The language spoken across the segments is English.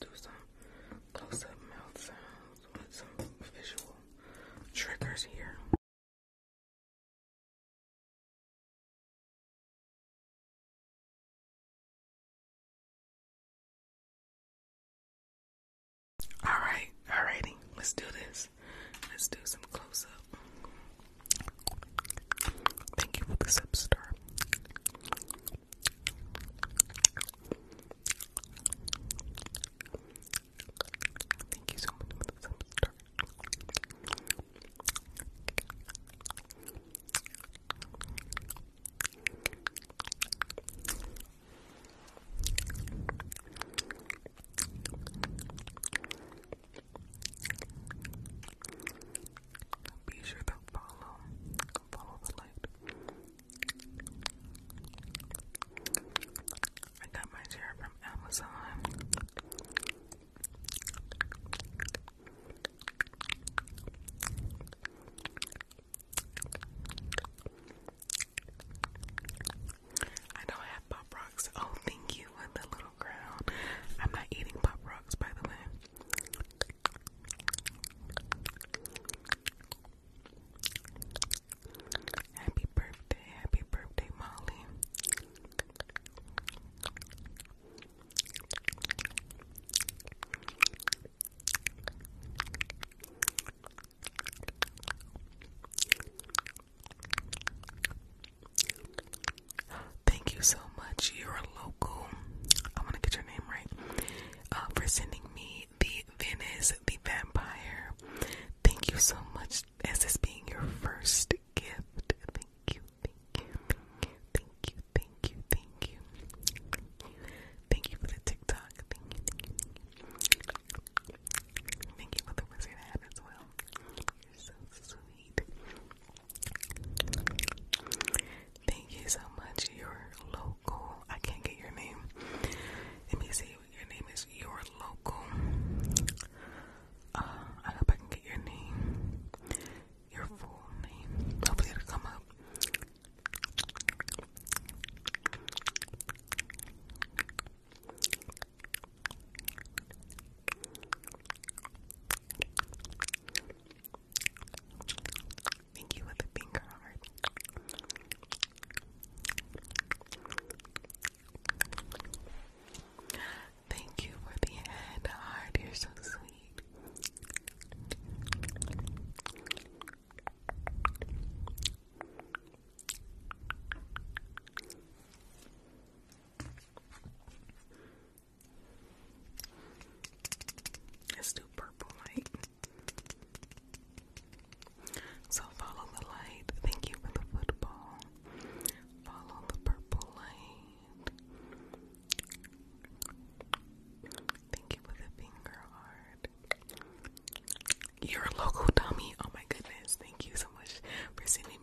10-12. You're a local dummy. Oh my goodness. Thank you so much for sending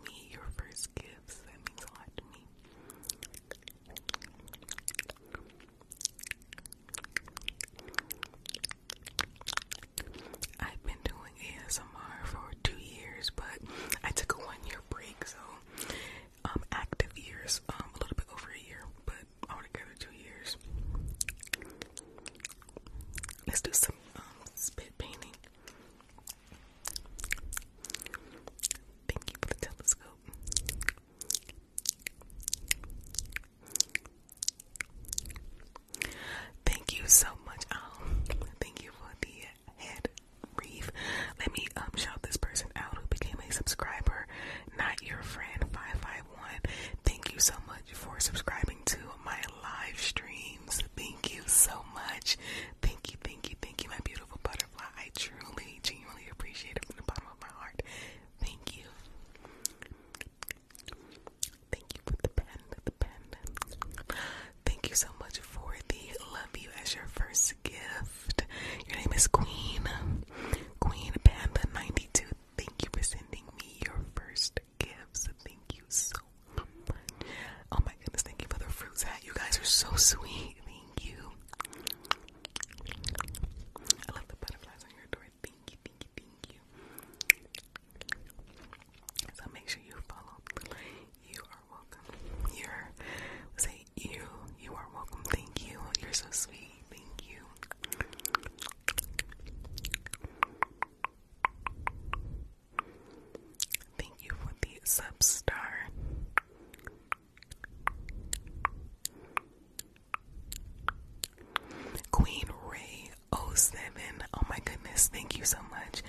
much.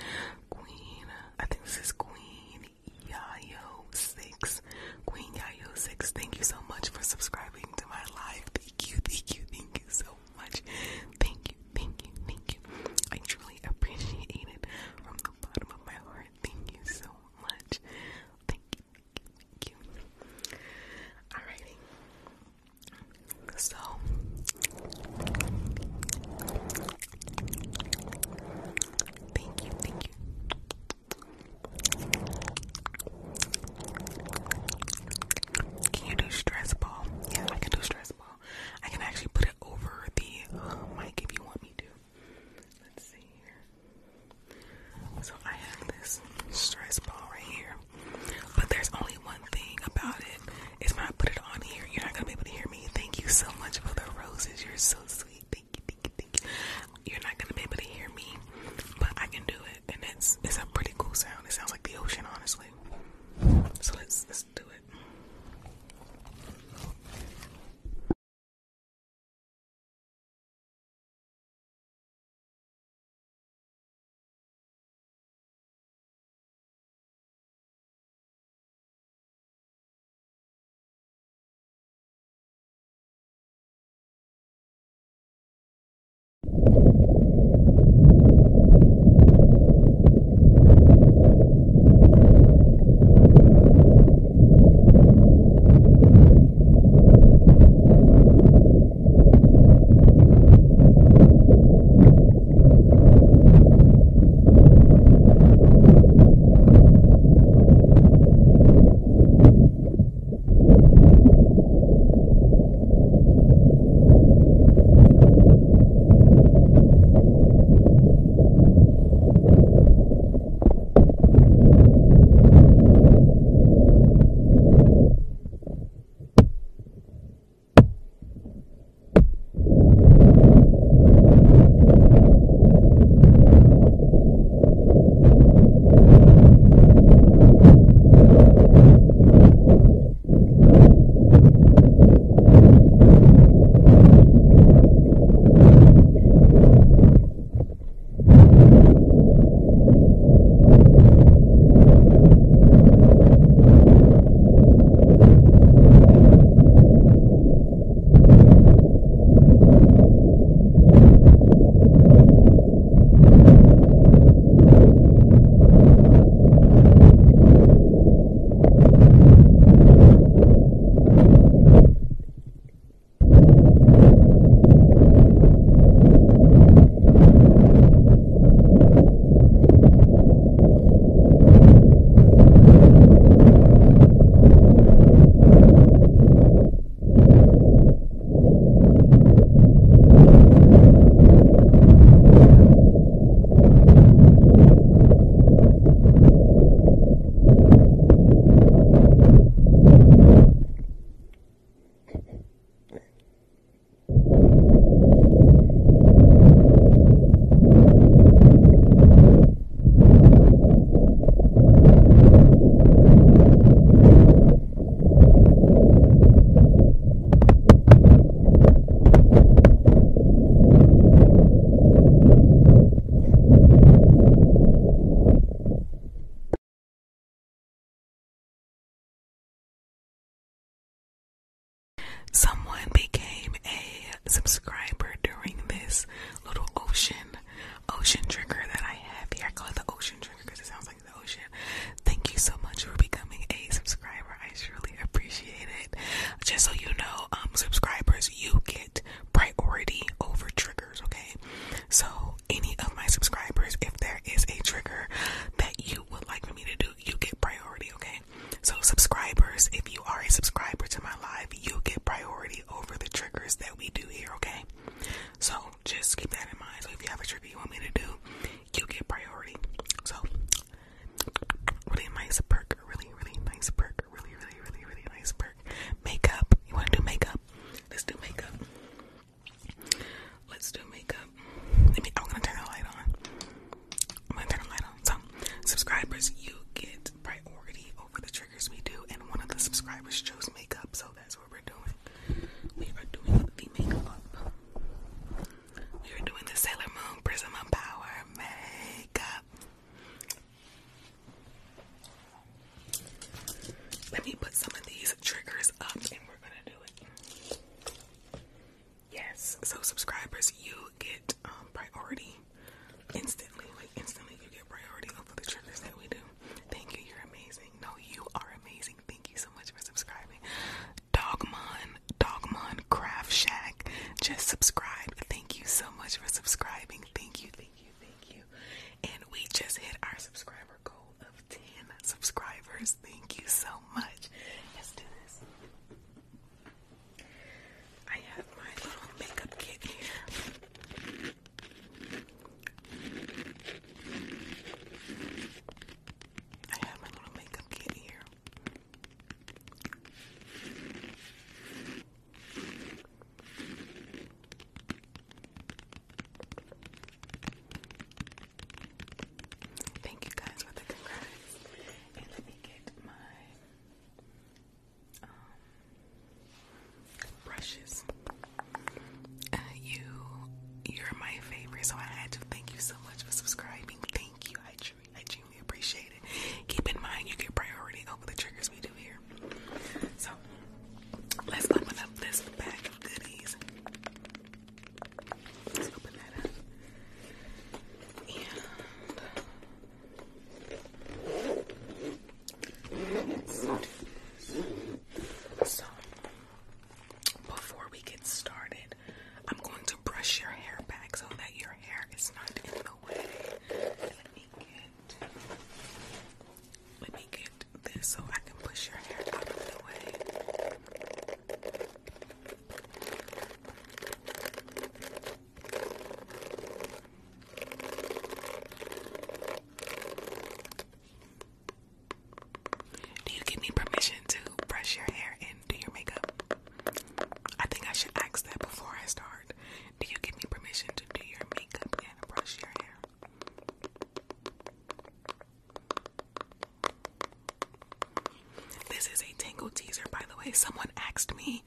lashes. Uh, you, you're my favorite, so I had to thank you so much for subscribing. Someone asked me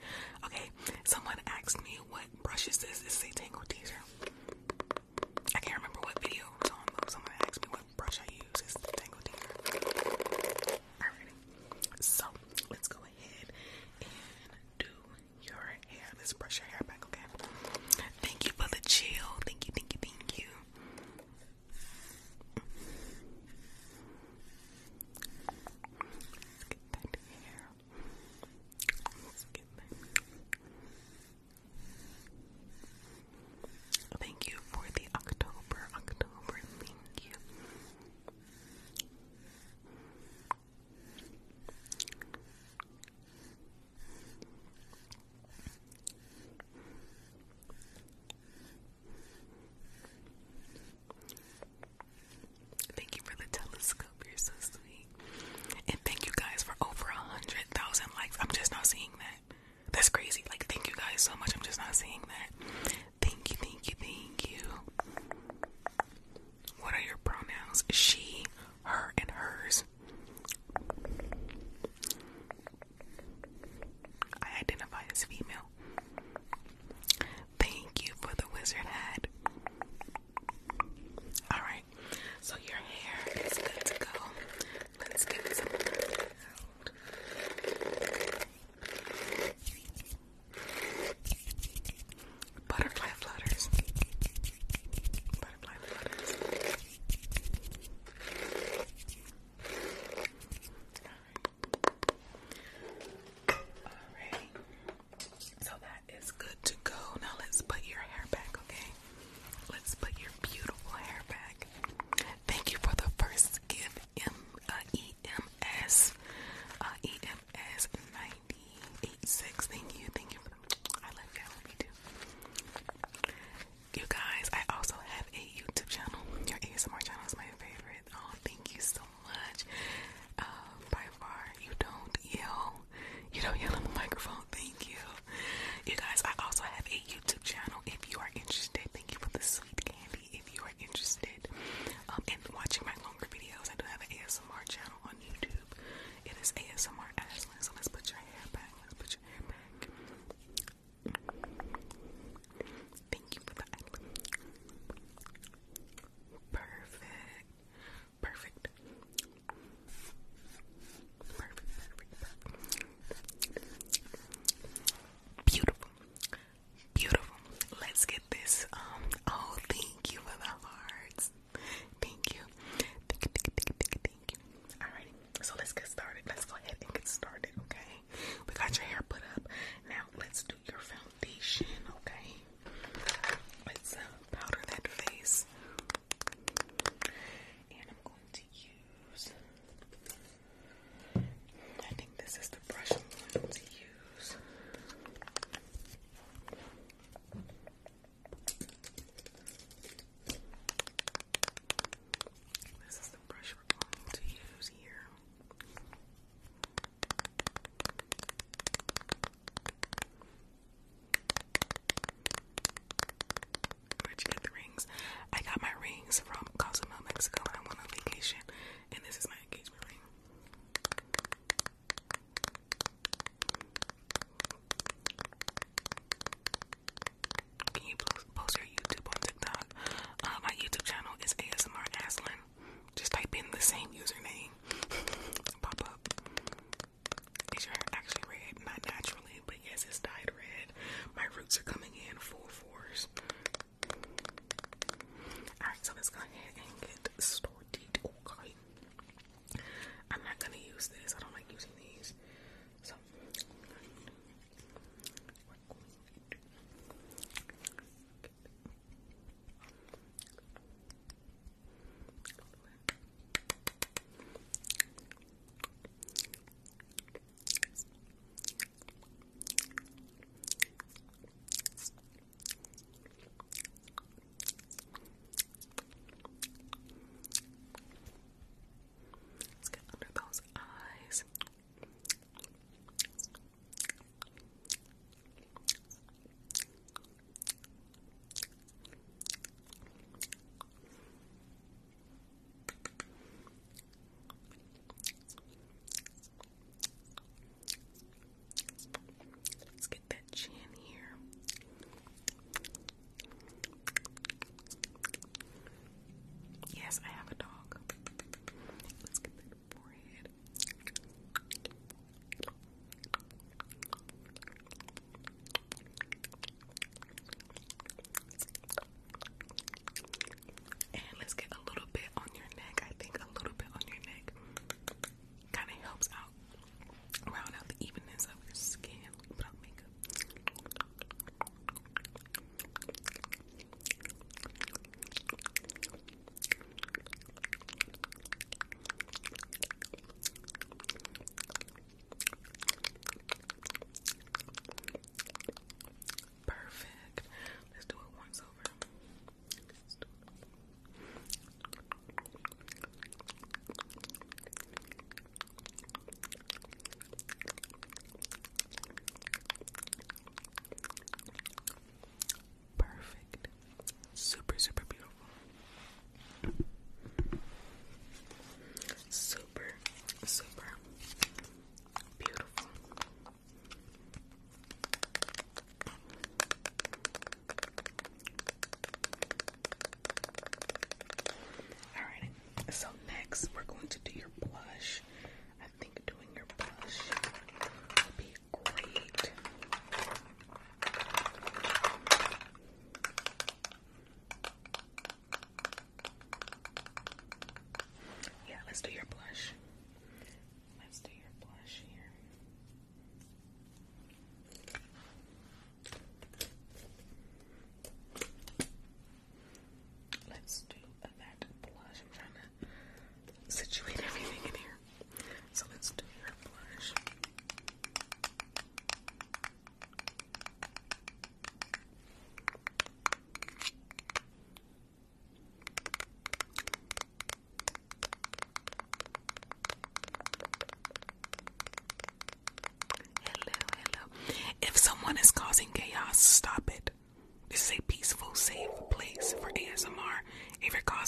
I have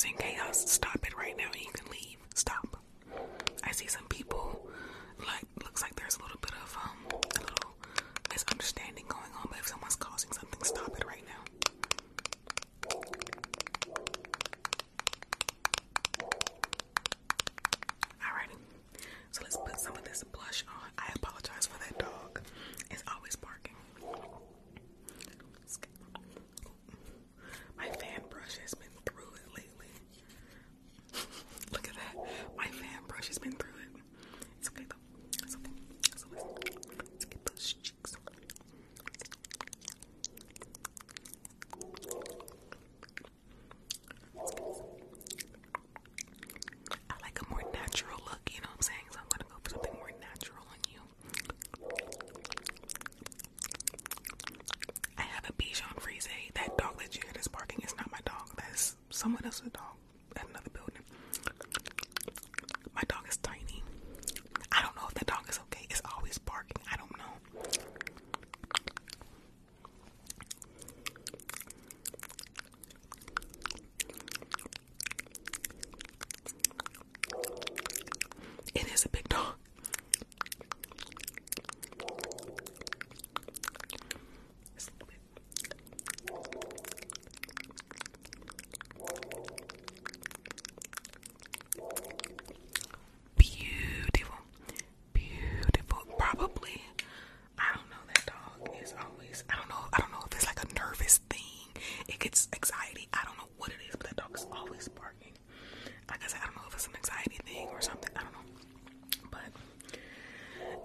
5,000k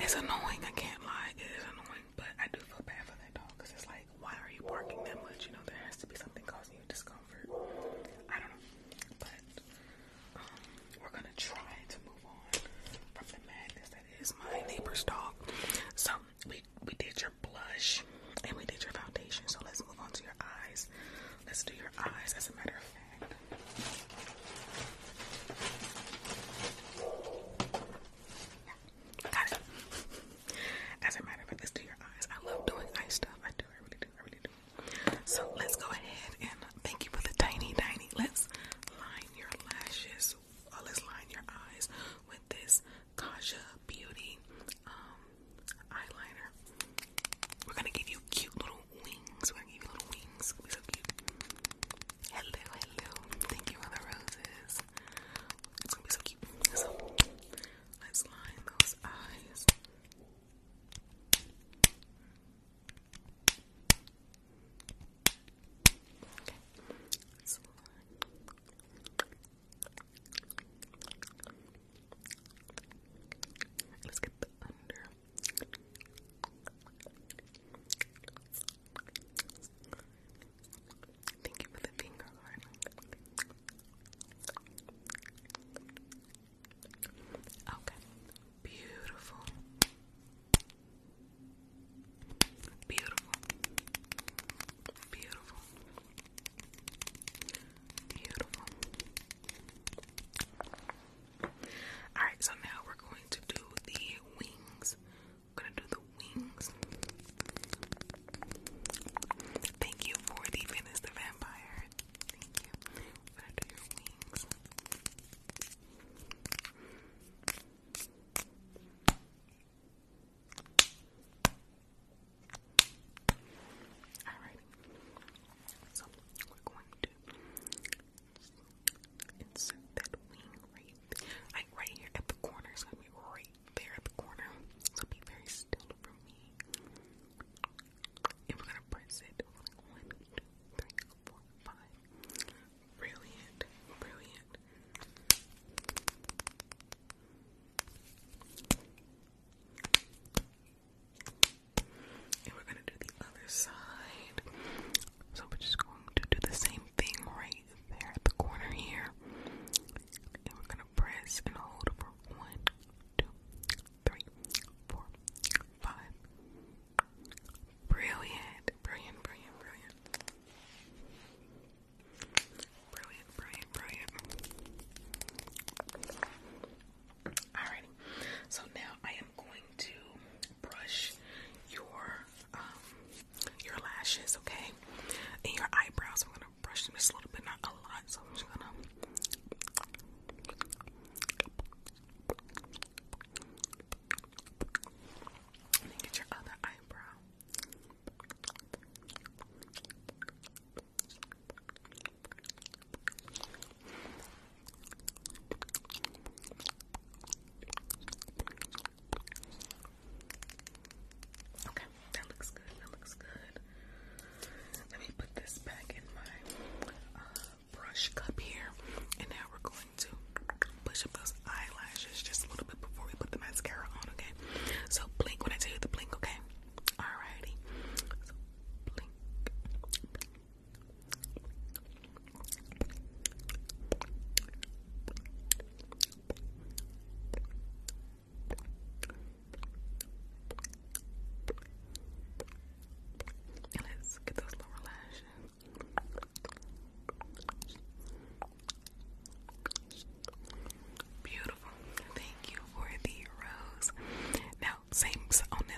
It's annoying. I can't lie. It is annoying, but I do feel bad for that dog because it's like, why are you barking that much? You know, there has to be something causing you discomfort. I don't know, but um, we're gonna try to move on from the madness that is my neighbor's dog. So we we did your blush and we did your foundation. So let's move on to your eyes. Let's do your eyes. As a matter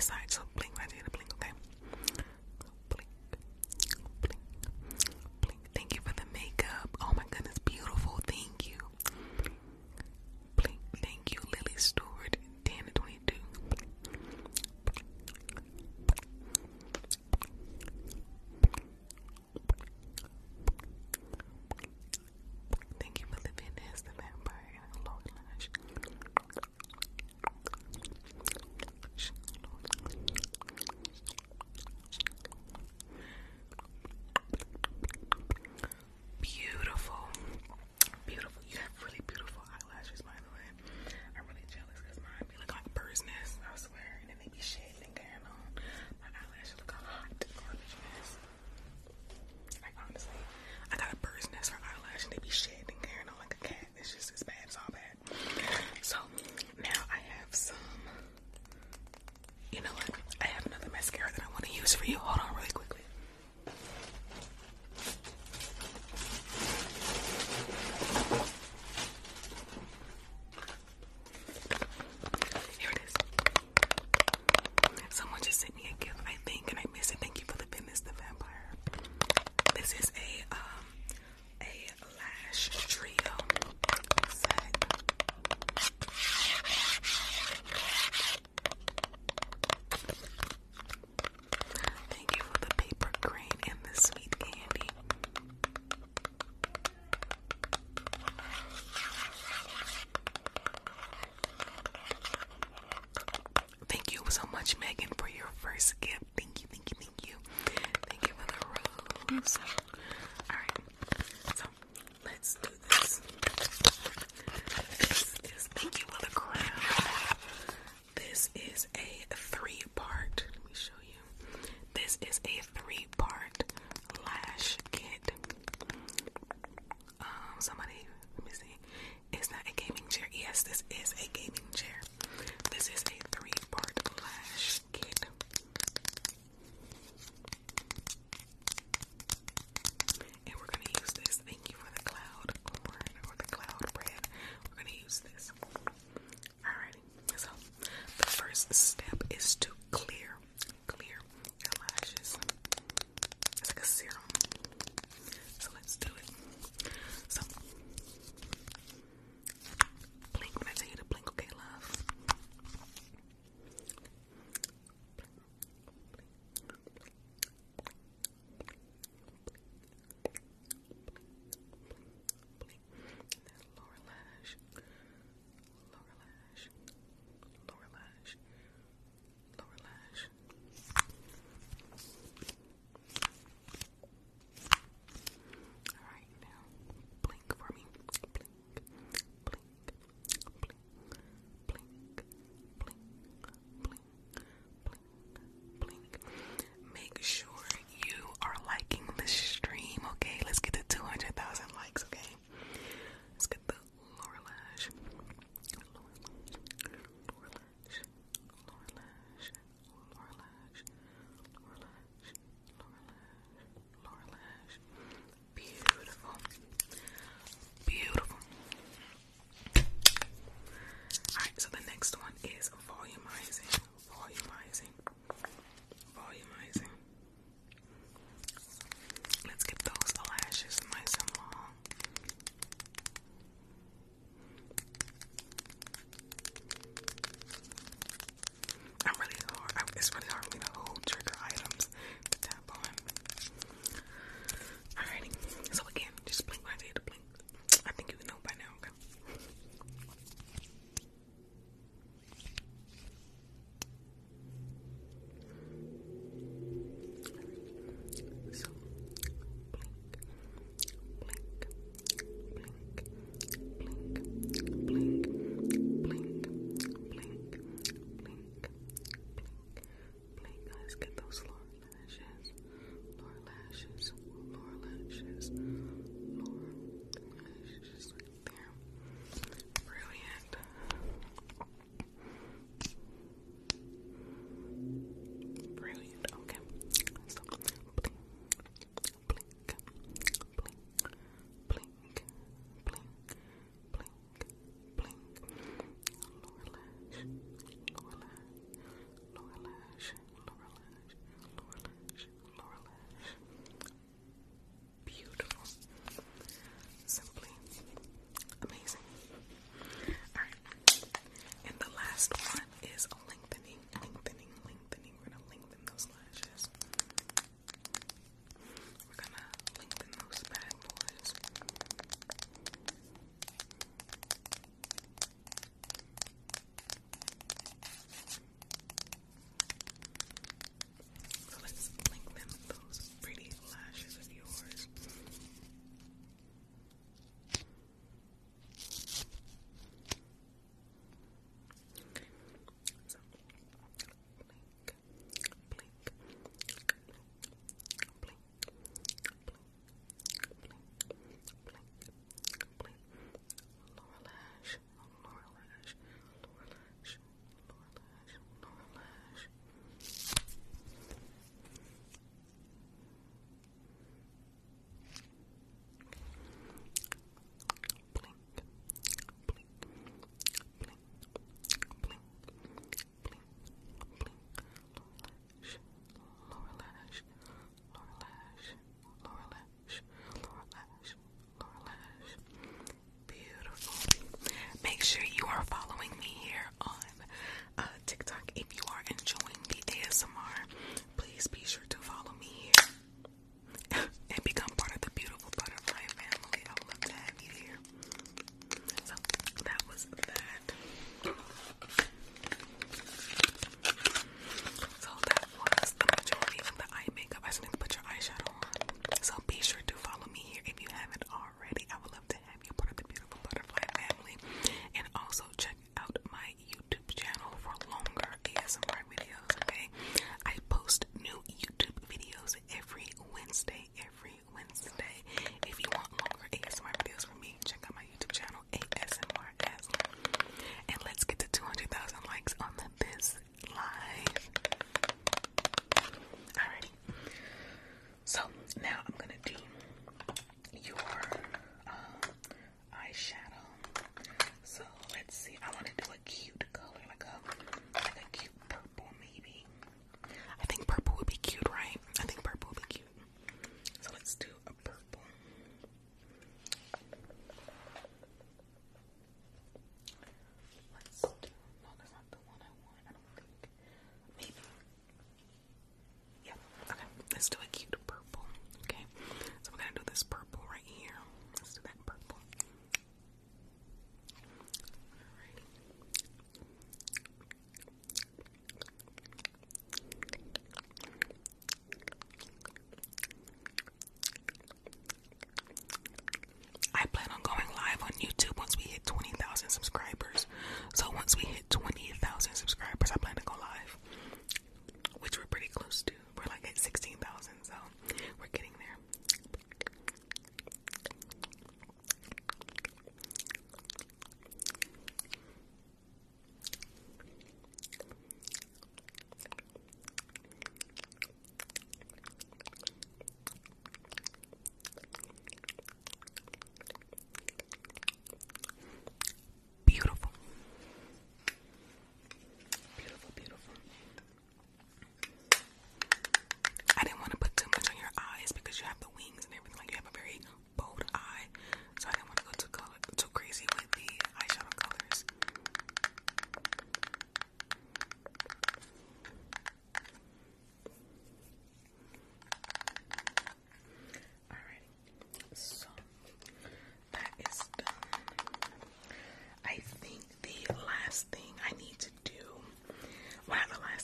decide to في do something.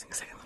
amazing. Say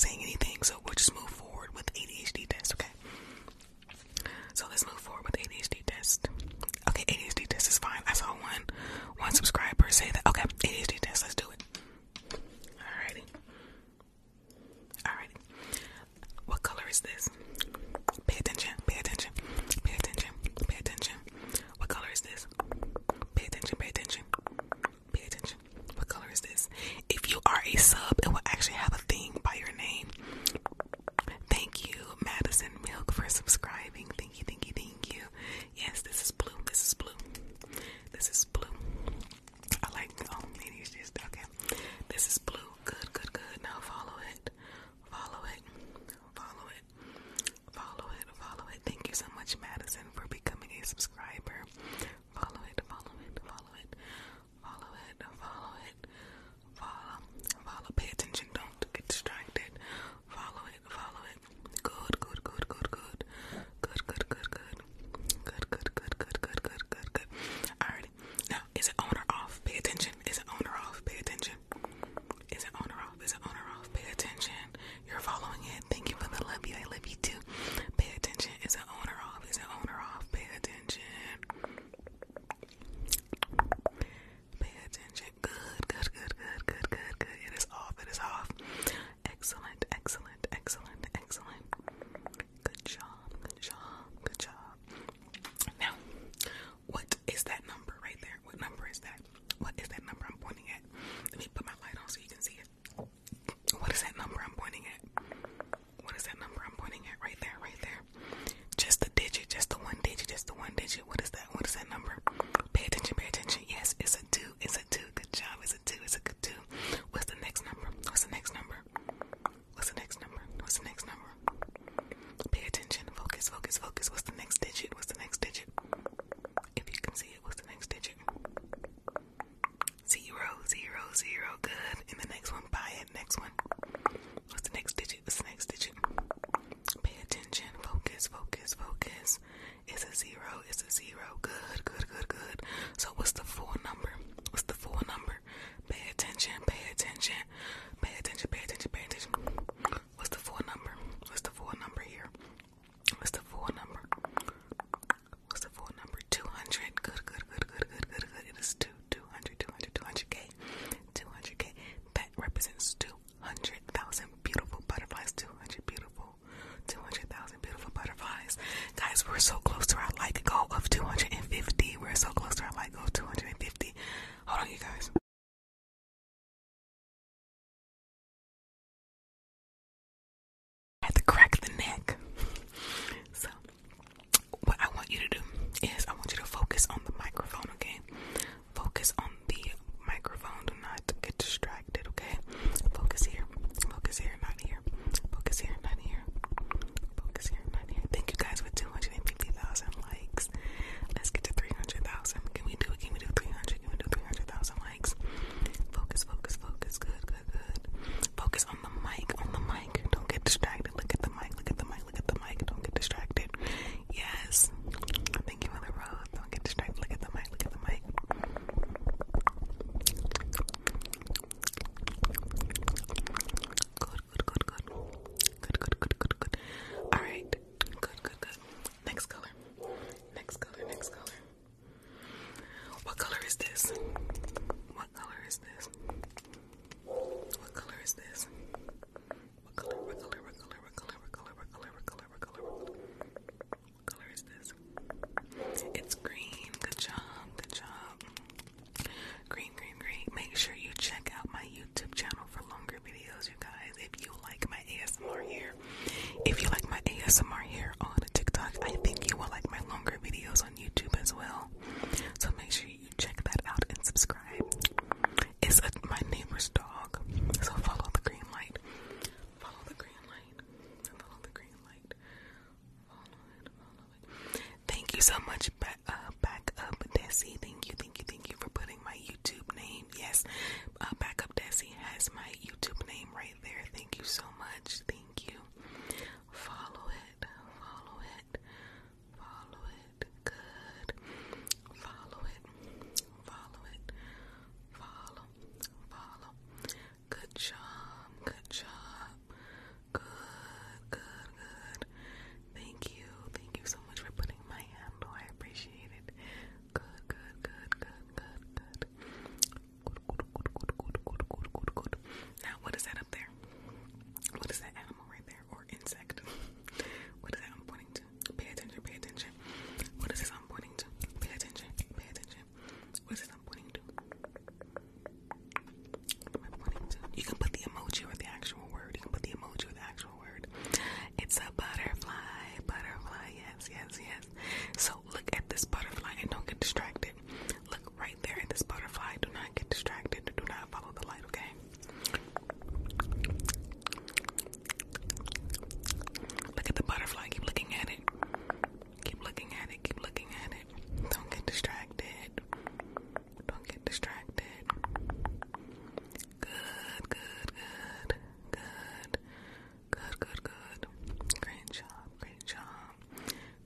saying anything, so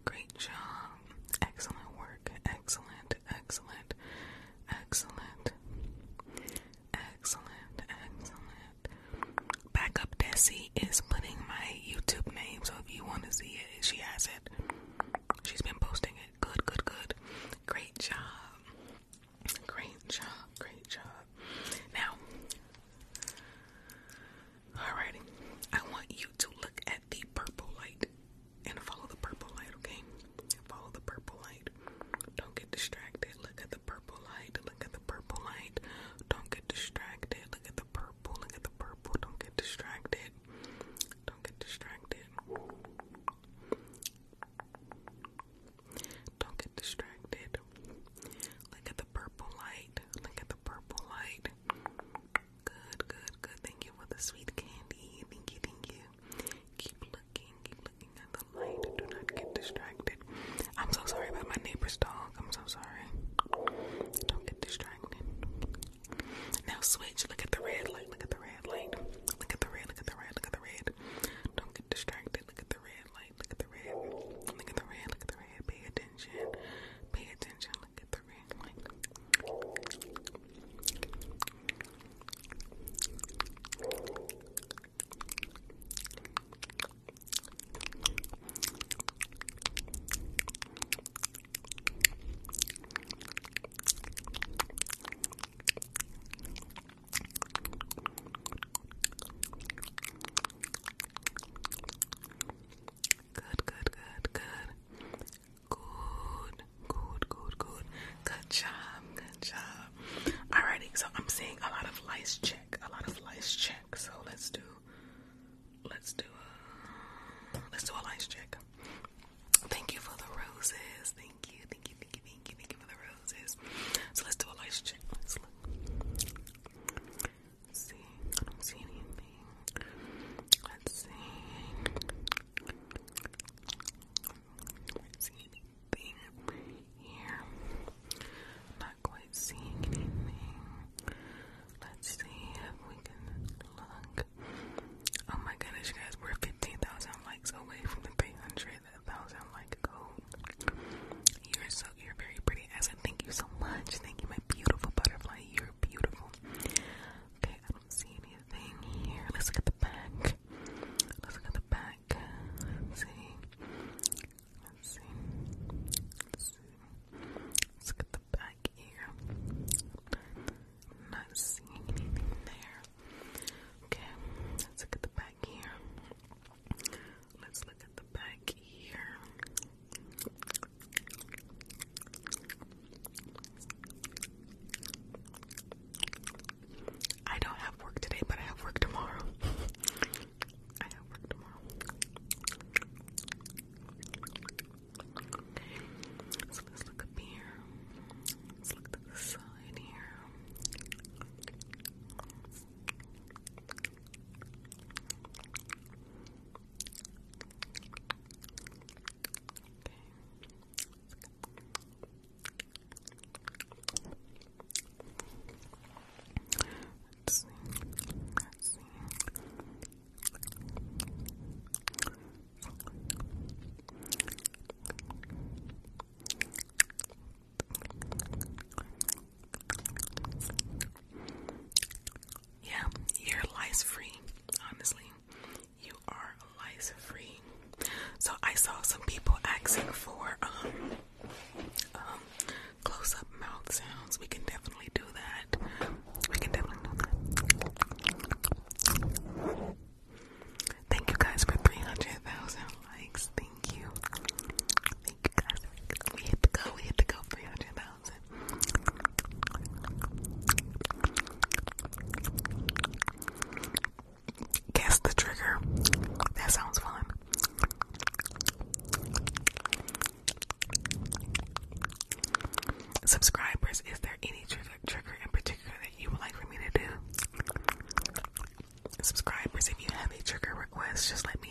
Great job. Request, just let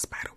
or spider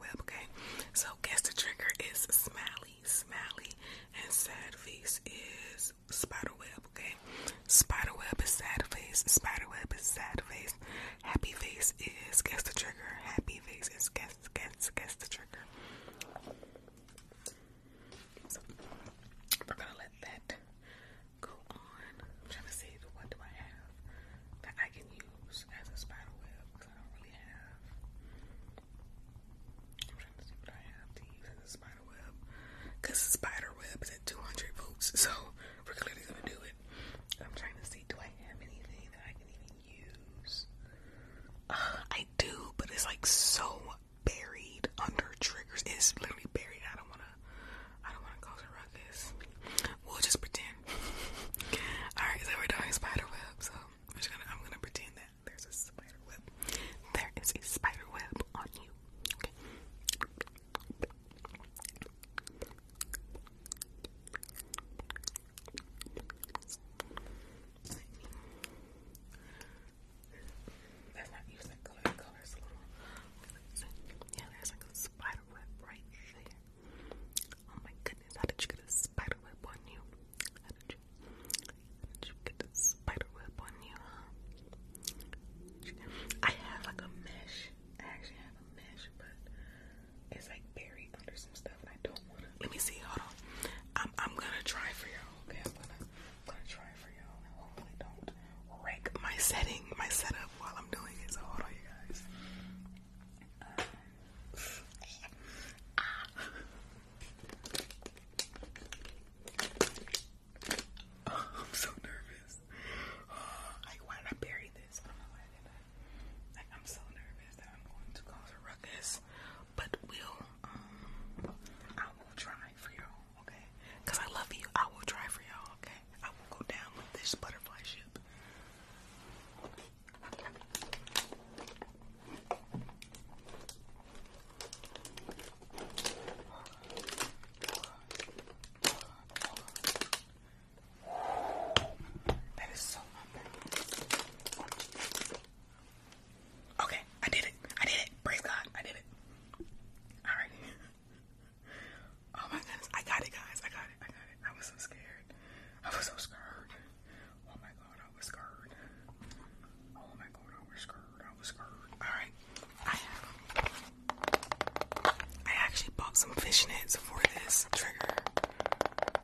some fishnets for this trigger.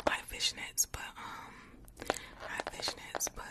Like fishnets, but um, not fishnets, but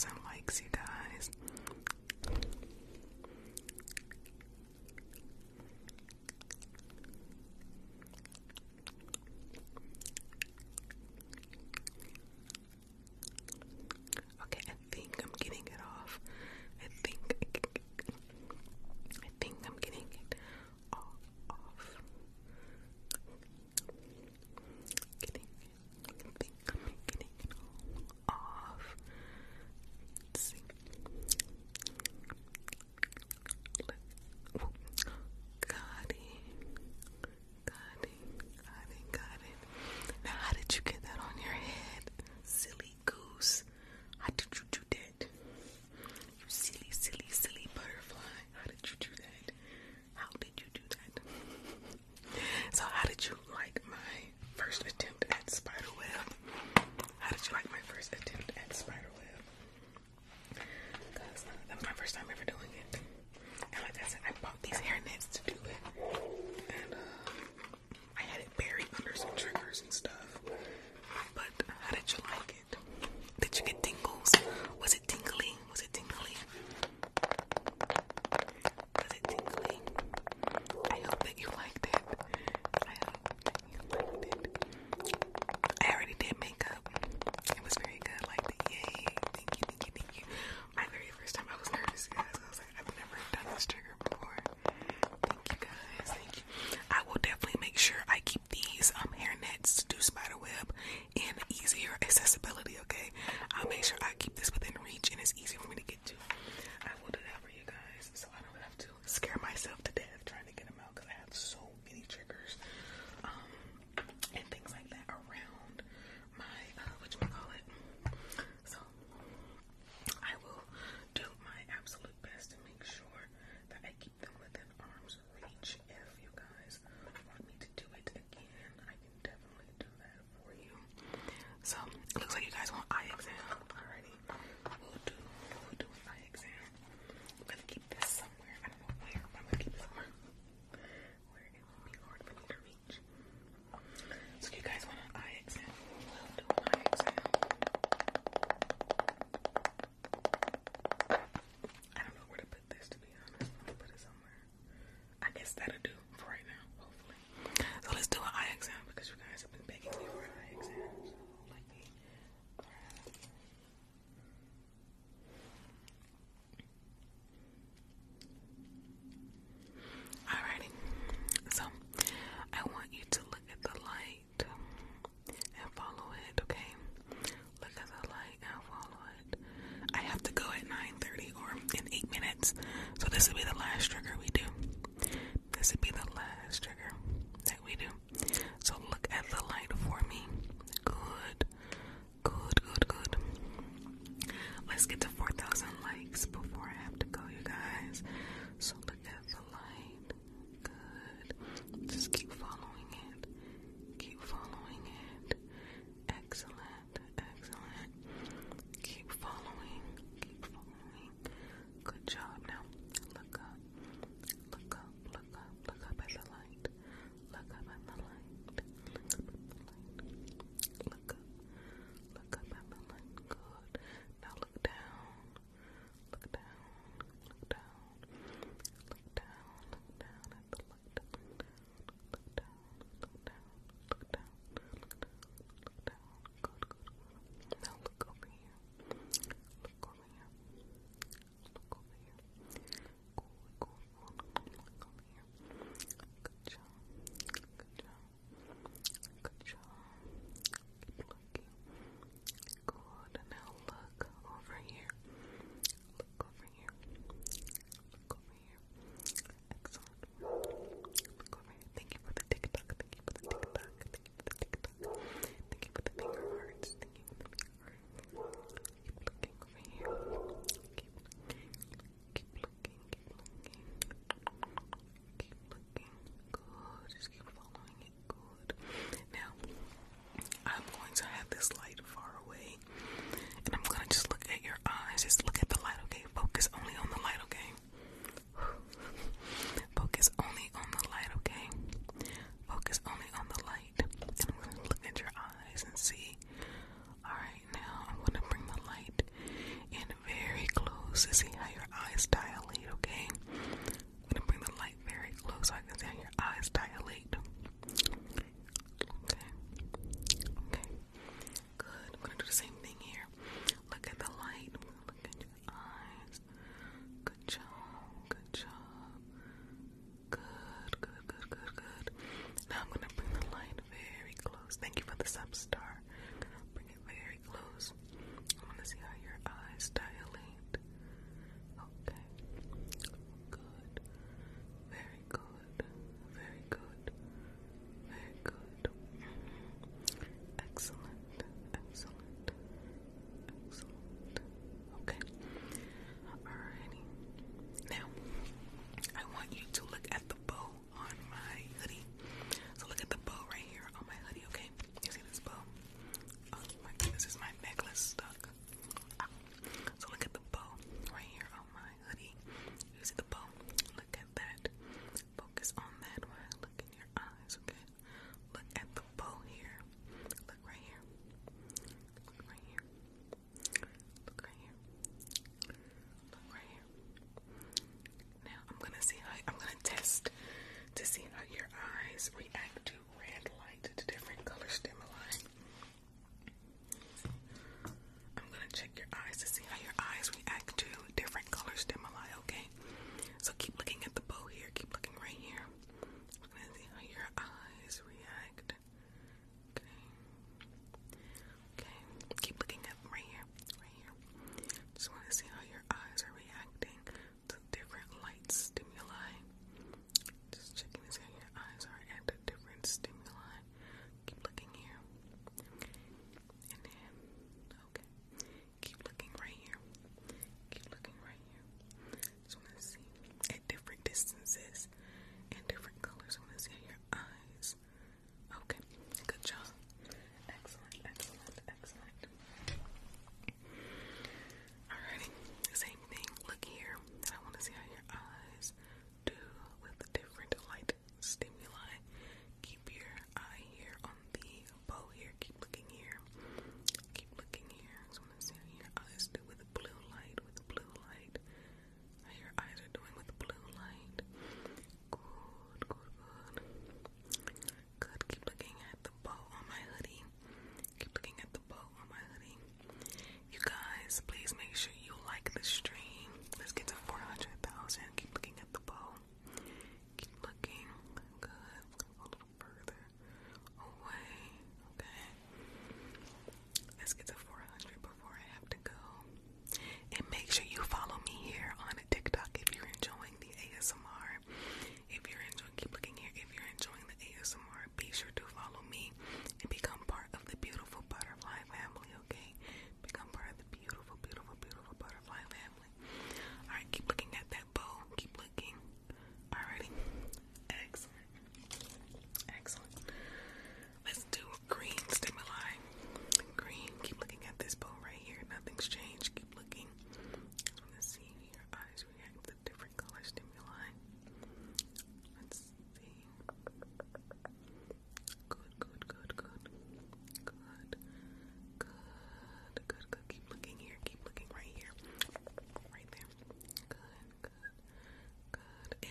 thousand likes, you guys.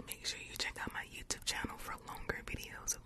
make sure you check out my YouTube channel for longer videos,